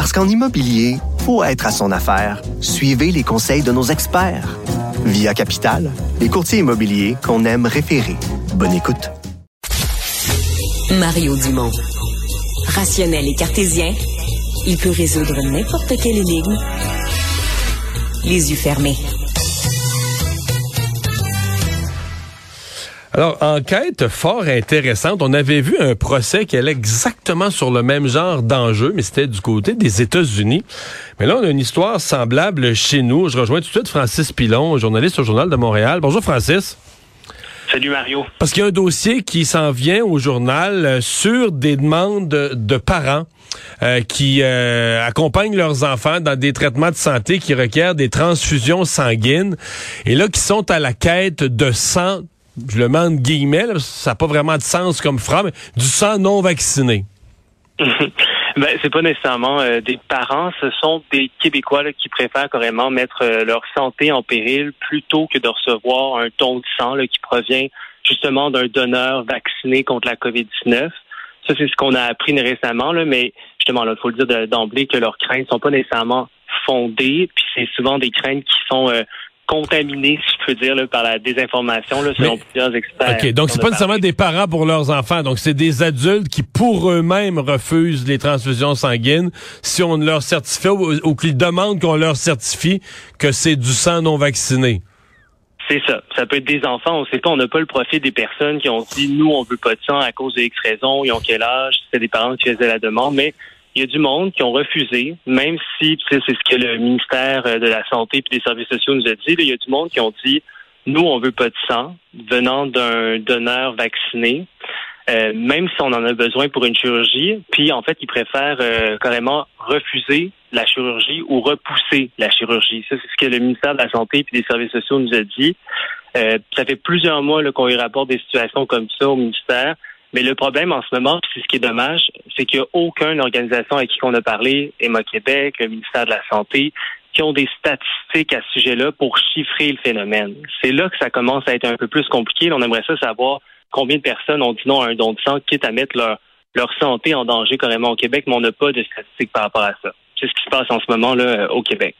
Parce qu'en immobilier, faut être à son affaire. Suivez les conseils de nos experts. Via Capital, les courtiers immobiliers qu'on aime référer. Bonne écoute. Mario Dumont. Rationnel et cartésien, il peut résoudre n'importe quelle énigme les yeux fermés. Alors, enquête fort intéressante. On avait vu un procès qui allait exactement sur le même genre d'enjeu, mais c'était du côté des États-Unis. Mais là, on a une histoire semblable chez nous. Je rejoins tout de suite Francis Pilon, journaliste au Journal de Montréal. Bonjour, Francis. Salut Mario. Parce qu'il y a un dossier qui s'en vient au journal euh, sur des demandes de, parents euh, qui euh, accompagnent leurs enfants dans des traitements de santé qui requièrent des transfusions sanguines et là qui sont à la quête de sang, je le mets en guillemets, ça n'a pas vraiment de sens comme phrase, mais du sang non vacciné. Ben, c'est pas nécessairement euh, des parents, ce sont des Québécois qui préfèrent carrément mettre euh, leur santé en péril plutôt que de recevoir un don de sang qui provient justement d'un donneur vacciné contre la COVID-19. Ça, c'est ce qu'on a appris récemment, mais justement, il faut le dire d'emblée que leurs craintes sont pas nécessairement fondées, puis c'est souvent des craintes qui sont euh, contaminés, si je peux dire, par la désinformation, là, selon plusieurs experts. OK, donc c'est pas nécessairement des parents pour leurs enfants, donc c'est des adultes qui, pour eux-mêmes, refusent les transfusions sanguines si on ne leur certifie ou, ou qu'ils demandent qu'on leur certifie que c'est du sang non vacciné. C'est ça. Ça peut être des enfants. On sait pas. On n'a pas le profil des personnes qui ont dit nous on veut pas de sang à cause de X raisons. Ils ont quel âge C'est des parents qui faisaient la demande. Mais il y a du monde qui ont refusé, même si c'est ce que le ministère euh, de la Santé et des Services sociaux nous a dit. il y a du monde qui ont dit nous, on veut pas de sang venant d'un donneur vacciné, euh, même si on en a besoin pour une chirurgie. Puis en fait, ils préfèrent euh, carrément refuser la chirurgie ou repousser la chirurgie. Ça, c'est ce que le ministère de la Santé et des Services sociaux nous a dit. ça fait plusieurs mois qu'on y rapporte des situations comme ça au ministère. Mais le problème en ce moment, c'est ce qui est dommage, c'est qu'il n'y a aucune organisation avec qui on a parlé, Emma Québec, le ministère de la Santé, qui ont des statistiques à ce sujet-là pour chiffrer le phénomène. C'est là que ça commence à être un peu plus compliqué. On aimerait ça savoir combien de personnes ont dit non à un don de sang, quitte à mettre leur, leur santé en danger carrément au Québec, mais on n'a pas de statistiques par rapport à ça. C'est ce qui se passe en ce moment là euh, au Québec.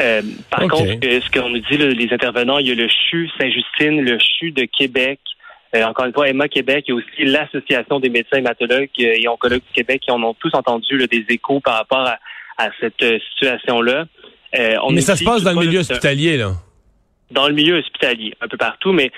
Euh, par contre, ce qu'on nous dit, les intervenants, il y a le CHU Saint-Justine, le CHU de Québec, euh, encore une fois, Emma Québec et aussi l'Association des médecins hématologues euh, et oncologues du Québec qui en ont tous entendu des échos par rapport à, cette euh, situation-là. mais ça se passe dans le milieu hospitalier, là dans le milieu hospitalier, un peu partout, mais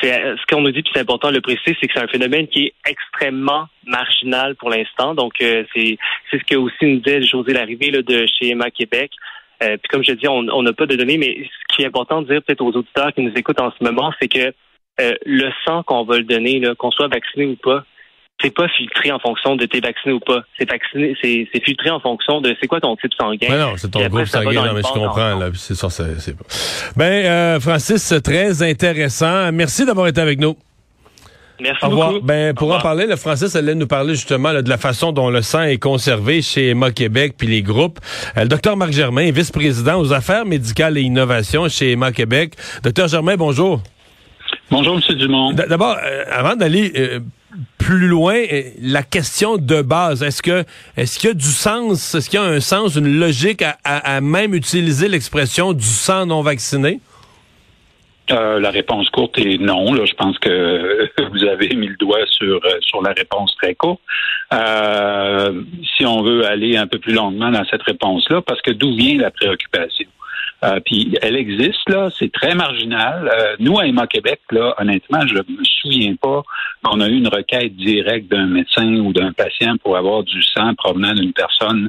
c'est ce qu'on nous dit, puis c'est important de le préciser, c'est que c'est un phénomène qui est extrêmement marginal pour l'instant. Donc, c'est c'est ce que aussi nous disait José Larrivée là, de chez Emma Québec. puis comme je dis, on n'a pas de données, mais ce qui est important de dire peut-être aux auditeurs qui nous écoutent en ce moment, c'est que euh, le sang qu'on va le donner, qu'on soit vacciné ou pas, c'est pas filtré en fonction de t'es vacciné ou pas. C'est vacciné, c'est, filtré en fonction de c'est quoi ton type sanguin. non, c'est ton groupe sanguin, non, mais je comprends, là. C'est ça, c'est, pas. Ben, euh, Francis, très intéressant. Merci d'avoir été avec nous. Merci Au revoir. Beaucoup. Ben, pour en parler, le Francis allait nous parler justement de la façon dont le sang est conservé chez Emma Québec puis les groupes. Euh, le docteur Marc Germain, vice-président aux affaires médicales et innovations chez Emma Québec. Docteur Germain, bonjour. Bonjour, M. Dumont. D'abord, euh, avant d'aller euh, plus loin, euh, la question de base, est-ce que est-ce qu'il y a du sens, est-ce qu'il y a un sens, une logique à, même utiliser l'expression du sang non vacciné? la réponse courte est non. Là, je pense que vous avez mis le doigt sur sur la réponse très courte. si on veut aller un peu plus longuement dans cette réponse-là, parce que d'où vient la préoccupation? Euh, puis elle existe là, c'est très marginal. Euh, nous à Emma Québec là, honnêtement, je me souviens pas qu'on a eu une requête directe d'un médecin ou d'un patient pour avoir du sang provenant d'une personne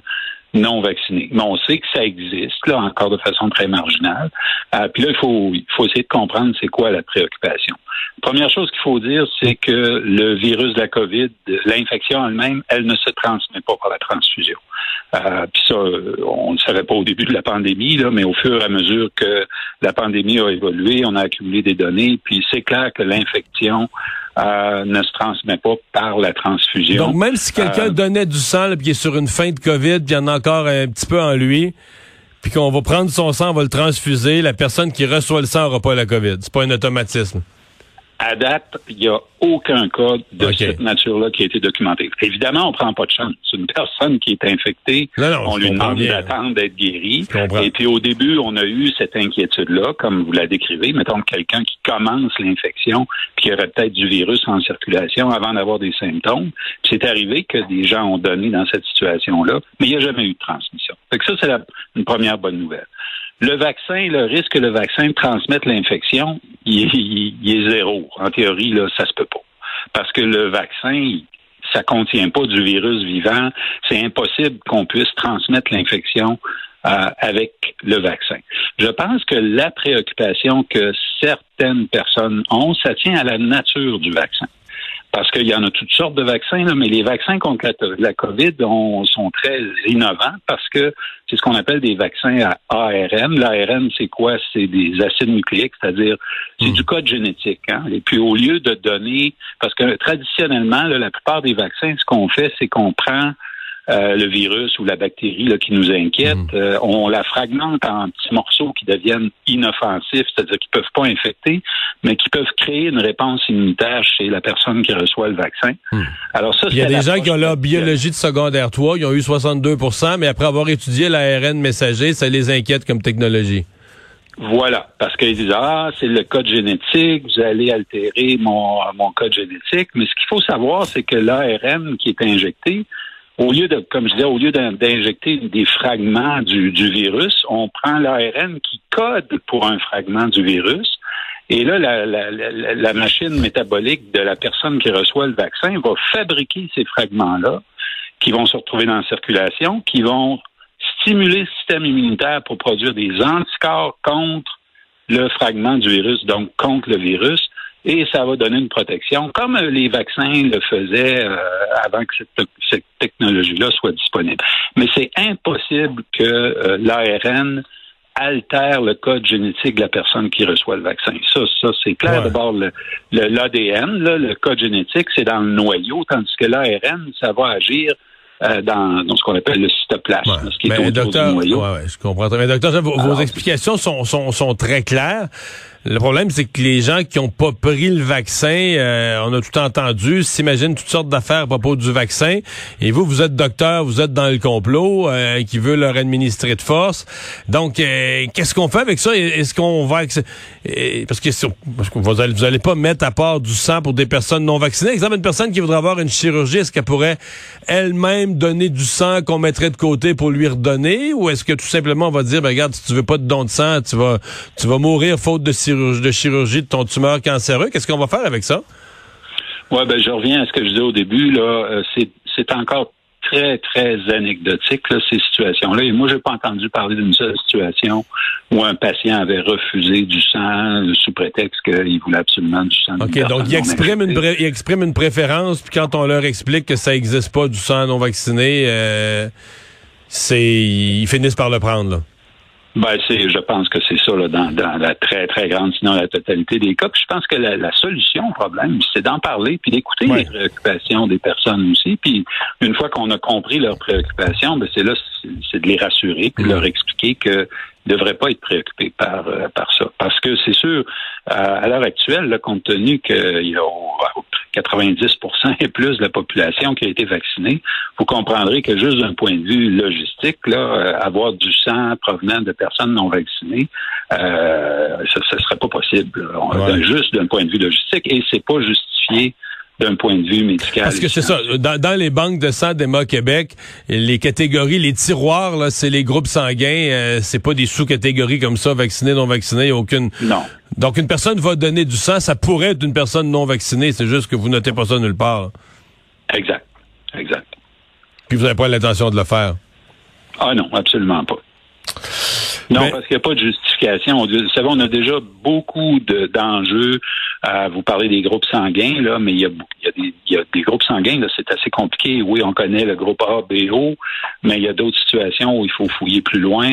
non vaccinée. Mais on sait que ça existe, là, encore de façon très marginale. Euh, puis là, il faut, il faut essayer de comprendre c'est quoi la préoccupation. Première chose qu'il faut dire, c'est que le virus de la COVID, l'infection elle-même, elle ne se transmet pas par la transfusion. Euh, puis ça, on ne savait pas au début de la pandémie, là, mais au fur et à mesure que la pandémie a évolué, on a accumulé des données. Puis c'est clair que l'infection euh, ne se transmet pas par la transfusion. Donc même si quelqu'un Euh, donnait du sang, là, puis il est sur une fin de COVID, puis il y en a encore un petit peu en lui, puis qu'on va prendre son sang, on va le transfuser, la personne qui reçoit le sang n'aura pas la COVID. C'est pas un automatisme. À date, il n'y a aucun cas de cette nature-là qui a été documenté. Évidemment, on prend pas de chance. Une personne qui est infectée, Non, non, on lui demande d'attendre d'être guéri. Je comprends. Et puis au début, on a eu cette inquiétude-là, comme vous la décrivez. Mettons quelqu'un qui commence l'infection, puis qui aurait peut-être du virus en circulation avant d'avoir des symptômes. C'est arrivé que des gens ont donné dans cette situation-là, mais il n'y a jamais eu de transmission. Fait que ça, c'est une première bonne nouvelle. Le vaccin, le risque que le vaccin transmette l'infection, il, est- zéro. En théorie, là, ça se peut pas. Parce que le vaccin, ça contient pas du virus vivant. C'est impossible qu'on puisse transmettre l'infection euh, avec le vaccin. Je pense que la préoccupation que certaines personnes ont, ça tient à la nature du vaccin. Parce qu'il y en a toutes sortes de vaccins, là, mais les vaccins contre la, la COVID ont- sont très innovants parce que c'est ce qu'on appelle des vaccins à ARN. L'ARN, c'est quoi? C'est des acides nucléiques, c'est-à-dire c'est du code génétique. Hein? Et puis au lieu de donner, parce que traditionnellement, là, la plupart des vaccins, ce qu'on fait, c'est qu'on prend euh, le virus ou la bactérie là, qui nous inquiète, euh, on la fragmente en petits morceaux qui deviennent inoffensifs, c'est-à-dire qui peuvent pas infecter, mais qui peuvent créer une réponse immunitaire chez la personne qui reçoit le vaccin. Alors ça, Il y a des gens qui ont leur biologie de secondaire 3, ils ont eu 62% mais après avoir étudié l'ARN messager, ça les inquiète comme technologie. Voilà, parce qu'ils disent ah c'est le code génétique, vous allez altérer mon mon code génétique, mais ce qu'il faut savoir c'est que l'ARN qui est injecté, au lieu de comme je disais, au lieu d'in- d'injecter des fragments du, virus, on prend l'ARN qui code pour un fragment du virus. Et là, la, la machine métabolique de la personne qui reçoit le vaccin va fabriquer ces fragments-là qui vont se retrouver dans la circulation, qui vont stimuler le système immunitaire pour produire des anticorps contre le fragment du virus, donc contre le virus, et ça va donner une protection, comme les vaccins le faisaient euh, avant que cette, cette technologie-là soit disponible. Mais c'est impossible que euh, l'ARN altère le code génétique de la personne qui reçoit le vaccin. Ça, ça c'est clair. Ouais. D'abord, le- le- l'ADN, là, le code génétique, c'est dans le noyau, tandis que l'ARN, ça va agir euh, dans, dans ce qu'on appelle le cytoplasme, Ouais. ce qui est Mais, autour docteur, du noyau. ouais, je comprends. très bien. docteur, vos, vos explications sont, sont, sont très claires. Le problème, c'est que les gens qui n'ont pas pris le vaccin, euh, on a tout entendu, s'imaginent toutes sortes d'affaires à propos du vaccin. Et vous, vous êtes docteur, vous êtes dans le complot euh, qui veut leur administrer de force. Donc, euh, qu'est-ce qu'on fait avec ça? Est-ce qu'on va... euh, Parce que, parce que vous, allez, pas mettre à part du sang pour des personnes non vaccinées. Exemple, une personne qui voudrait avoir une chirurgie, est-ce qu'elle pourrait elle-même donner du sang qu'on mettrait de côté pour lui redonner? Ou est-ce que tout simplement on va dire, ben, regarde, si tu veux pas de don de sang, tu vas, tu vas mourir faute de chirurgie, de chirurgie de ton tumeur cancéreux? Qu'est-ce qu'on va faire avec ça? Ouais, ben je reviens à ce que je disais au début. Là, euh, c'est c'est encore très très anecdotique là, ces situations-là. Et moi, j'ai pas entendu parler d'une seule situation où un patient avait refusé du sang sous prétexte qu'il voulait absolument du sang. OK, donc il exprime, une, il exprime une préférence, puis quand on leur explique que ça n'existe pas du sang non vacciné, euh, c'est ils finissent par le prendre. Là. Ben, c'est, je pense que c'est ça là, dans, dans la très, très grande, sinon la totalité des cas. Puis je pense que la, la solution au problème, c'est d'en parler, puis d'écouter Ouais. les préoccupations des personnes aussi. Puis une fois qu'on a compris leurs préoccupations, ben c'est là, c'est, c'est de les rassurer, puis de leur expliquer que ne devraient pas être préoccupés par, euh, par ça. Parce que c'est sûr, euh, à l'heure actuelle, là, compte tenu qu'il y a 90% et plus de la population qui a été vaccinée, vous comprendrez que juste d'un point de vue logistique, là, euh, avoir du sang provenant de personnes non vaccinées, euh, ça ne serait pas possible. On- Ouais. Juste d'un point de vue logistique, et c'est pas justifié d'un point de vue médical. Parce que c'est ça, dans, dans les banques de sang d'Emma Québec, les catégories, les tiroirs, là, c'est les groupes sanguins, euh, c'est pas des sous-catégories comme ça, vaccinés, non vaccinés, aucune. Non. Donc une personne va donner du sang, ça pourrait être une personne non vaccinée, c'est juste que vous notez pas ça nulle part. là. Exact. Exact. Puis vous n'avez pas l'intention de le faire? Ah non, absolument pas. Non, Mais- parce qu'il n'y a pas de justification. Vous savez, on a déjà beaucoup de- d'enjeux Euh, vous parlez des groupes sanguins, là, mais il y a, des, y a des groupes sanguins, là, c'est assez compliqué. Oui, on connaît le groupe A, B, O, mais il y a d'autres situations où il faut fouiller plus loin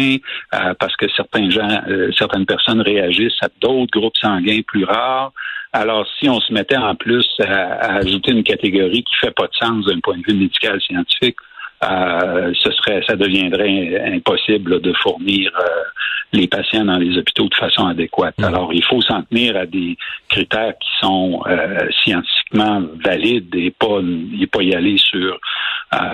euh, parce que certains gens, euh, certaines personnes réagissent à d'autres groupes sanguins plus rares. Alors, si on se mettait en plus à, ajouter une catégorie qui fait pas de sens d'un point de vue médical scientifique, euh, ce serait, ça deviendrait impossible de fournir euh, les patients dans les hôpitaux de façon adéquate. Mm. Alors, il faut s'en tenir à des critères qui sont euh, scientifiquement valides et pas, et pas y aller sur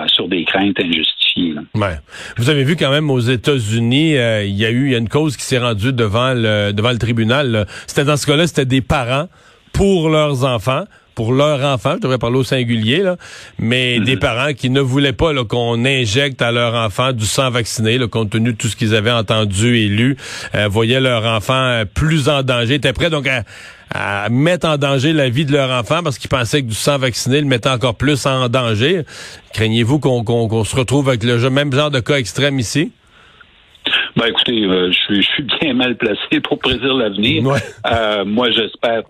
sur des craintes injustifiées. Ouais. Vous avez vu quand même aux États-Unis, il y a eu il y a une cause qui s'est rendue devant le devant le tribunal. C'était dans ce cas-là, c'était des parents pour leurs enfants pour leurs enfants, je devrais parler au singulier, là, mais mhm. des parents qui ne voulaient pas qu'on injecte à leur enfant du sang vacciné, là, compte tenu de tout ce qu'ils avaient entendu et lu, euh, voyaient leur enfant euh, plus en danger, étaient prêts donc à, mettre en danger la vie de leur enfant parce qu'ils pensaient que du sang vacciné le mettait encore plus en danger. Craignez-vous qu'on se retrouve avec le même genre de cas extrême ici? Ben écoutez, euh, je, suis, bien mal placé pour prédire l'avenir. moi, j'espère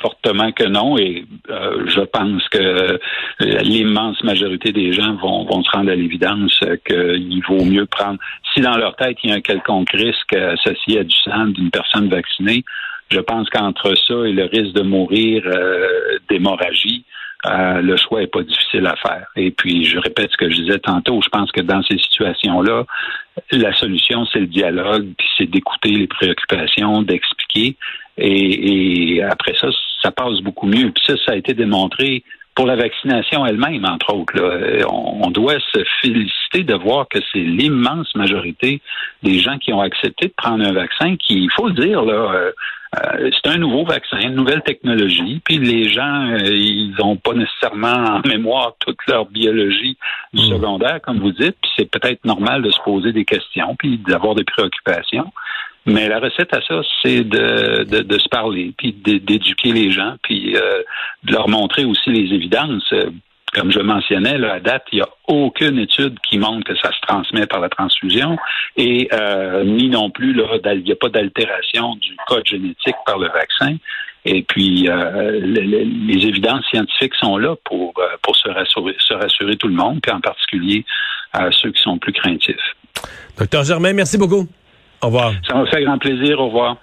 fortement que non et euh, je pense que l'immense majorité des gens vont, vont se rendre à l'évidence qu'il vaut mieux prendre, si dans leur tête il y a un quelconque risque associé à du sang d'une personne vaccinée, je pense qu'entre ça et le risque de mourir euh, d'hémorragie, euh, le choix est pas difficile à faire. Et puis, je répète ce que je disais tantôt, je pense que dans ces situations-là, la solution, c'est le dialogue, puis c'est d'écouter les préoccupations, d'expliquer. Et, et, après ça, ça passe beaucoup mieux. Puis ça, ça a été démontré pour la vaccination elle-même, entre autres. Là. On, doit se féliciter de voir que c'est l'immense majorité des gens qui ont accepté de prendre un vaccin qui, il faut le dire, là, euh, euh, c'est un nouveau vaccin, une nouvelle technologie, puis les gens, euh, ils n'ont pas nécessairement en mémoire toute leur biologie du hmm. secondaire, comme vous dites, puis c'est peut-être normal de se poser des questions, puis d'avoir des préoccupations. Mais la recette à ça, c'est de, se parler, puis d'éduquer les gens, puis euh, de leur montrer aussi les évidences. Comme je mentionnais, à date, il n'y a aucune étude qui montre que ça se transmet par la transfusion et euh, ni non plus, il n'y a pas d'altération du code génétique par le vaccin. Et puis, euh, les, évidences scientifiques sont là pour, se, rassurer, tout le monde, puis en particulier ceux qui sont plus craintifs. Docteur Germain, merci beaucoup. Au revoir. Ça m'a fait grand plaisir. Au revoir.